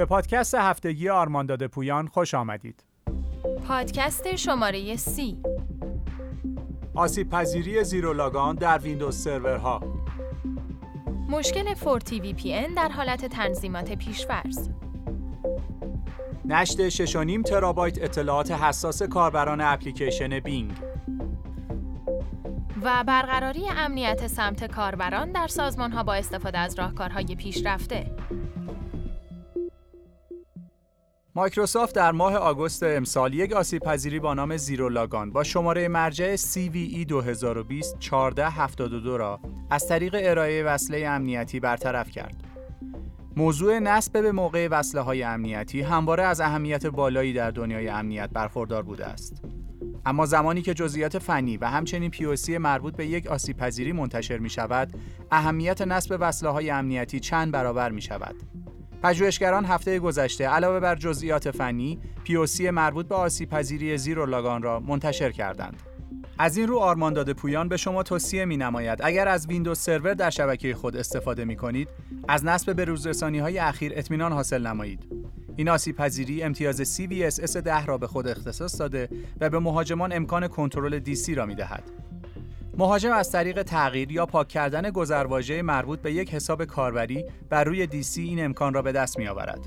به پادکست هفتگی آرمان داده پویان خوش آمدید. پادکست شماره سی آسیب پذیری Zerologon در Windows Server ها مشکل Forti VPN در حالت تنظیمات پیشفرض نشت 6.5 ترابایت اطلاعات حساس کاربران اپلیکیشن Bing و برقراری امنیت سمت کاربران در سازمان ها با استفاده از راهکارهای پیشرفته. مایکروسافت در ماه آگوست امسال یک آسیب پذیری با نام زیرو لاگان با شماره مرجع CVE 2020 1472 را از طریق ارائه وصله امنیتی برطرف کرد. موضوع نصب به موقع وصله های امنیتی همواره از اهمیت بالایی در دنیای امنیت برخوردار بوده است. اما زمانی که جزئیات فنی و همچنین پیوسی مربوط به یک آسیب پذیری منتشر می شود، اهمیت نصب وصله های امنیتی چند برابر می شود. پژوهشگران هفته گذشته علاوه بر جزئیات فنی، پیوسی مربوط به آسیب پذیری زیرو لاگان را منتشر کردند. از این رو آرمان داده پویان به شما توصیه می نماید اگر از ویندوز سرور در شبکه خود استفاده می کنید از نصب به روزرسانی های اخیر اطمینان حاصل نمایید این آسیب پذیری امتیاز CVSS 10 را به خود اختصاص داده و به مهاجمان امکان کنترل DC را می دهد. مهاجم از طریق تغییر یا پاک کردن گذرواژه مربوط به یک حساب کاربری بر روی DC این امکان را به دست می آورد.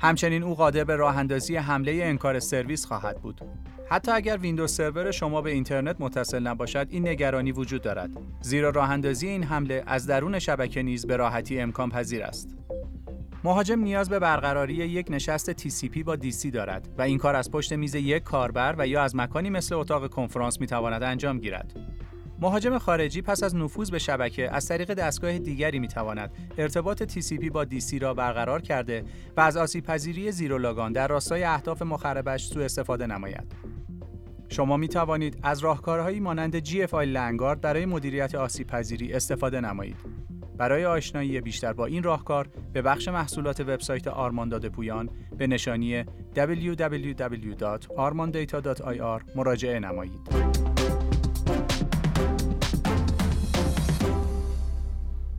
همچنین او قادر به راه اندازی حمله انکار سرویس خواهد بود. حتی اگر ویندوز سرور شما به اینترنت متصل نباشد این نگرانی وجود دارد زیرا راه اندازی این حمله از درون شبکه نیز به راحتی امکان پذیر است. مهاجم نیاز به برقراری یک نشست TCP با DC دارد و این کار از پشت میز یک کاربر و یا از مکانی مثل اتاق کنفرانس می تواند انجام گیرد. مهاجم خارجی پس از نفوذ به شبکه از طریق دستگاه دیگری می تواند ارتباط TCP با DC را برقرار کرده و از آسیب پذیری زیرو لاگان در راستای اهداف مخربش سوء استفاده نماید. شما می توانید از راهکارهایی مانند GFI لنگارد برای مدیریت آسیب پذیری استفاده نمایید. برای آشنایی بیشتر با این راهکار به بخش محصولات وبسایت آرمان داده پویان به نشانی www.armandata.ir مراجعه نمایید.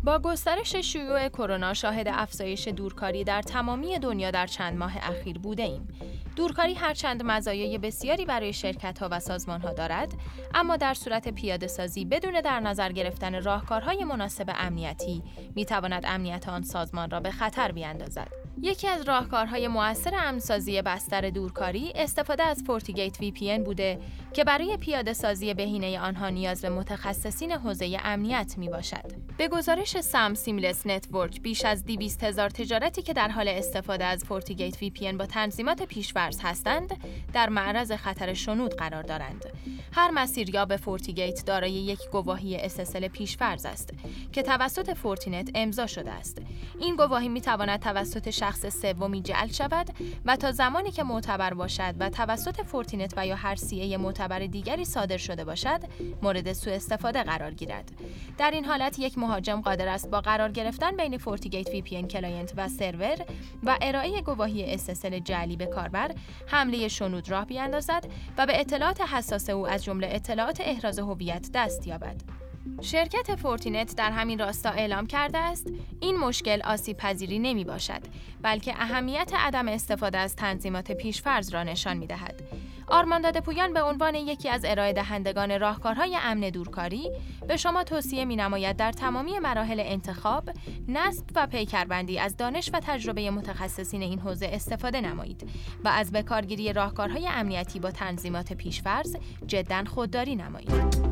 با گسترش شیوع کرونا شاهد افزایش دورکاری در تمامی دنیا در چند ماه اخیر بوده ایم. دورکاری هرچند مزایای بسیاری برای شرکت ها و سازمان ها دارد، اما در صورت پیاده سازی بدون در نظر گرفتن راهکارهای مناسب امنیتی می تواند امنیت آن سازمان را به خطر بیاندازد. یکی از راهکارهای مؤثر امنسازی بستر دورکاری استفاده از FortiGate VPN بوده که برای پیاده سازی بهینه آنها نیاز به متخصصین حوزه امنیت می باشد. به گزارش SAM Seamless Network بیش از 200 هزار تجارتی که در حال استفاده از FortiGate VPN با تنظیمات پیشفرض هستند در معرض خطر شنود قرار دارند. هر مسیریاب FortiGate دارای یک گواهی SSL پیشفرض است که توسط Fortinet امضا شده است. این گواهی می تواند توسط شخص سومی جعل شود و تا زمانی که معتبر باشد و توسط Fortinet و یا هر CA معتبر دیگری صادر شده باشد مورد سوء استفاده قرار گیرد. در این حالت یک مهاجم قادر است با قرار گرفتن بین FortiGate VPN client و سرور و ارائه گواهی SSL جعلی به کاربر حمله شنود راه بیاندازد و به اطلاعات حساس او از جمله اطلاعات احراز هویت دست یابد. شرکت Fortinet در همین راستا اعلام کرده است این مشکل آسیب پذیری نمی باشد بلکه اهمیت عدم استفاده از تنظیمات پیشفرض را نشان می دهد. آرمان پویان به عنوان یکی از ارائه دهندگان راهکارهای امن دورکاری به شما توصیه می نماید در تمامی مراحل انتخاب، نصب و پیکربندی از دانش و تجربه متخصصین این حوزه استفاده نمایید و از بکارگیری راهکارهای امنیتی با تنظیمات پیشفرض جدا خودداری نمایید.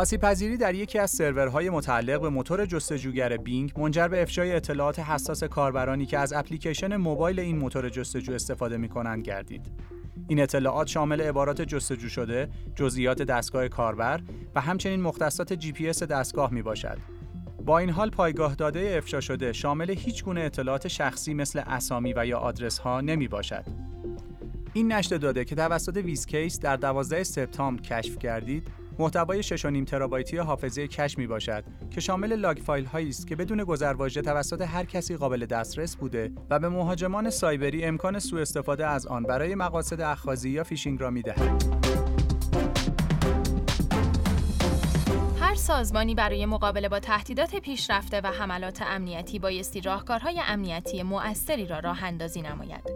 آسیب پذیری در یکی از سرورهای متعلق به موتور جستجوگر بینگ منجر به افشای اطلاعات حساس کاربرانی که از اپلیکیشن موبایل این موتور جستجو استفاده می کنند گردید. این اطلاعات شامل عبارات جستجو شده، جزئیات دستگاه کاربر و همچنین مختصات جی پی دستگاه می باشد. با این حال پایگاه داده افشا شده شامل هیچ گونه اطلاعات شخصی مثل اسامی و یا آدرس ها نمی باشد. این نشت داده که توسط WizCase در 12 سپتامبر کشف گردید محتوای 6.5 ترابایتی حافظه cache می باشد که شامل log file هایی است که بدون گذرواژه توسط هر کسی قابل دسترس بوده و به مهاجمان سایبری امکان سوء استفاده از آن برای مقاصد اخاذی یا فیشینگ را می دهد. سازمانی برای مقابله با تهدیدات پیشرفته و حملات امنیتی بایستی راهکارهای امنیتی مؤثری را راه اندازی نماید.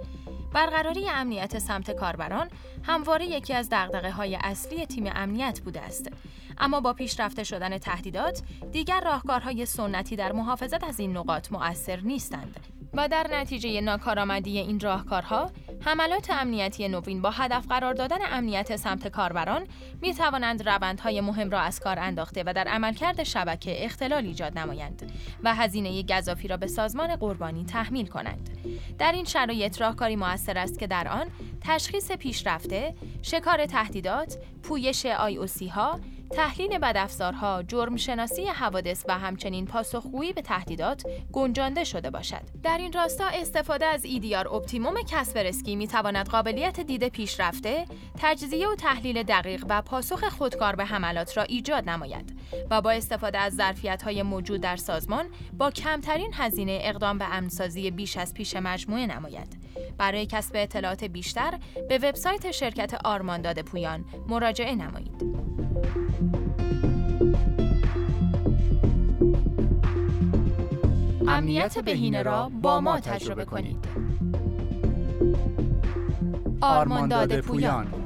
برقراری امنیت سمت کاربران همواره یکی از دقدقه های اصلی تیم امنیت بوده است. اما با پیشرفته شدن تهدیدات، دیگر راهکارهای سنتی در محافظت از این نقاط مؤثر نیستند. و در نتیجه ناکارآمدی این راهکارها حملات امنیتی نوین با هدف قرار دادن امنیت سمت کاربران می توانند روندهای مهم را از کار انداخته و در عملکرد شبکه اختلال ایجاد نمایند و هزینه گذافی را به سازمان قربانی تحمیل کنند. در این شرایط راهکاری موثر است که در آن تشخیص پیشرفته شکار تهدیدات پویش IOC ها تحلیل بدافزارها، جرم شناسی حوادث و همچنین پاسخگویی به تهدیدات گنجانده شده باشد. در این راستا استفاده از EDR Optimum کسپرسکی می تواند قابلیت دید پیشرفته، تجزیه و تحلیل دقیق و پاسخ خودکار به حملات را ایجاد نماید و با استفاده از ظرفیت‌های موجود در سازمان با کمترین هزینه اقدام به امنسازی بیش از پیش مجموعه نماید. برای کسب اطلاعات بیشتر به وبسایت شرکت آرمانداد پویان مراجعه نمایید. امنیت بهینه را با ما تجربه کنید. آرمانداد پویان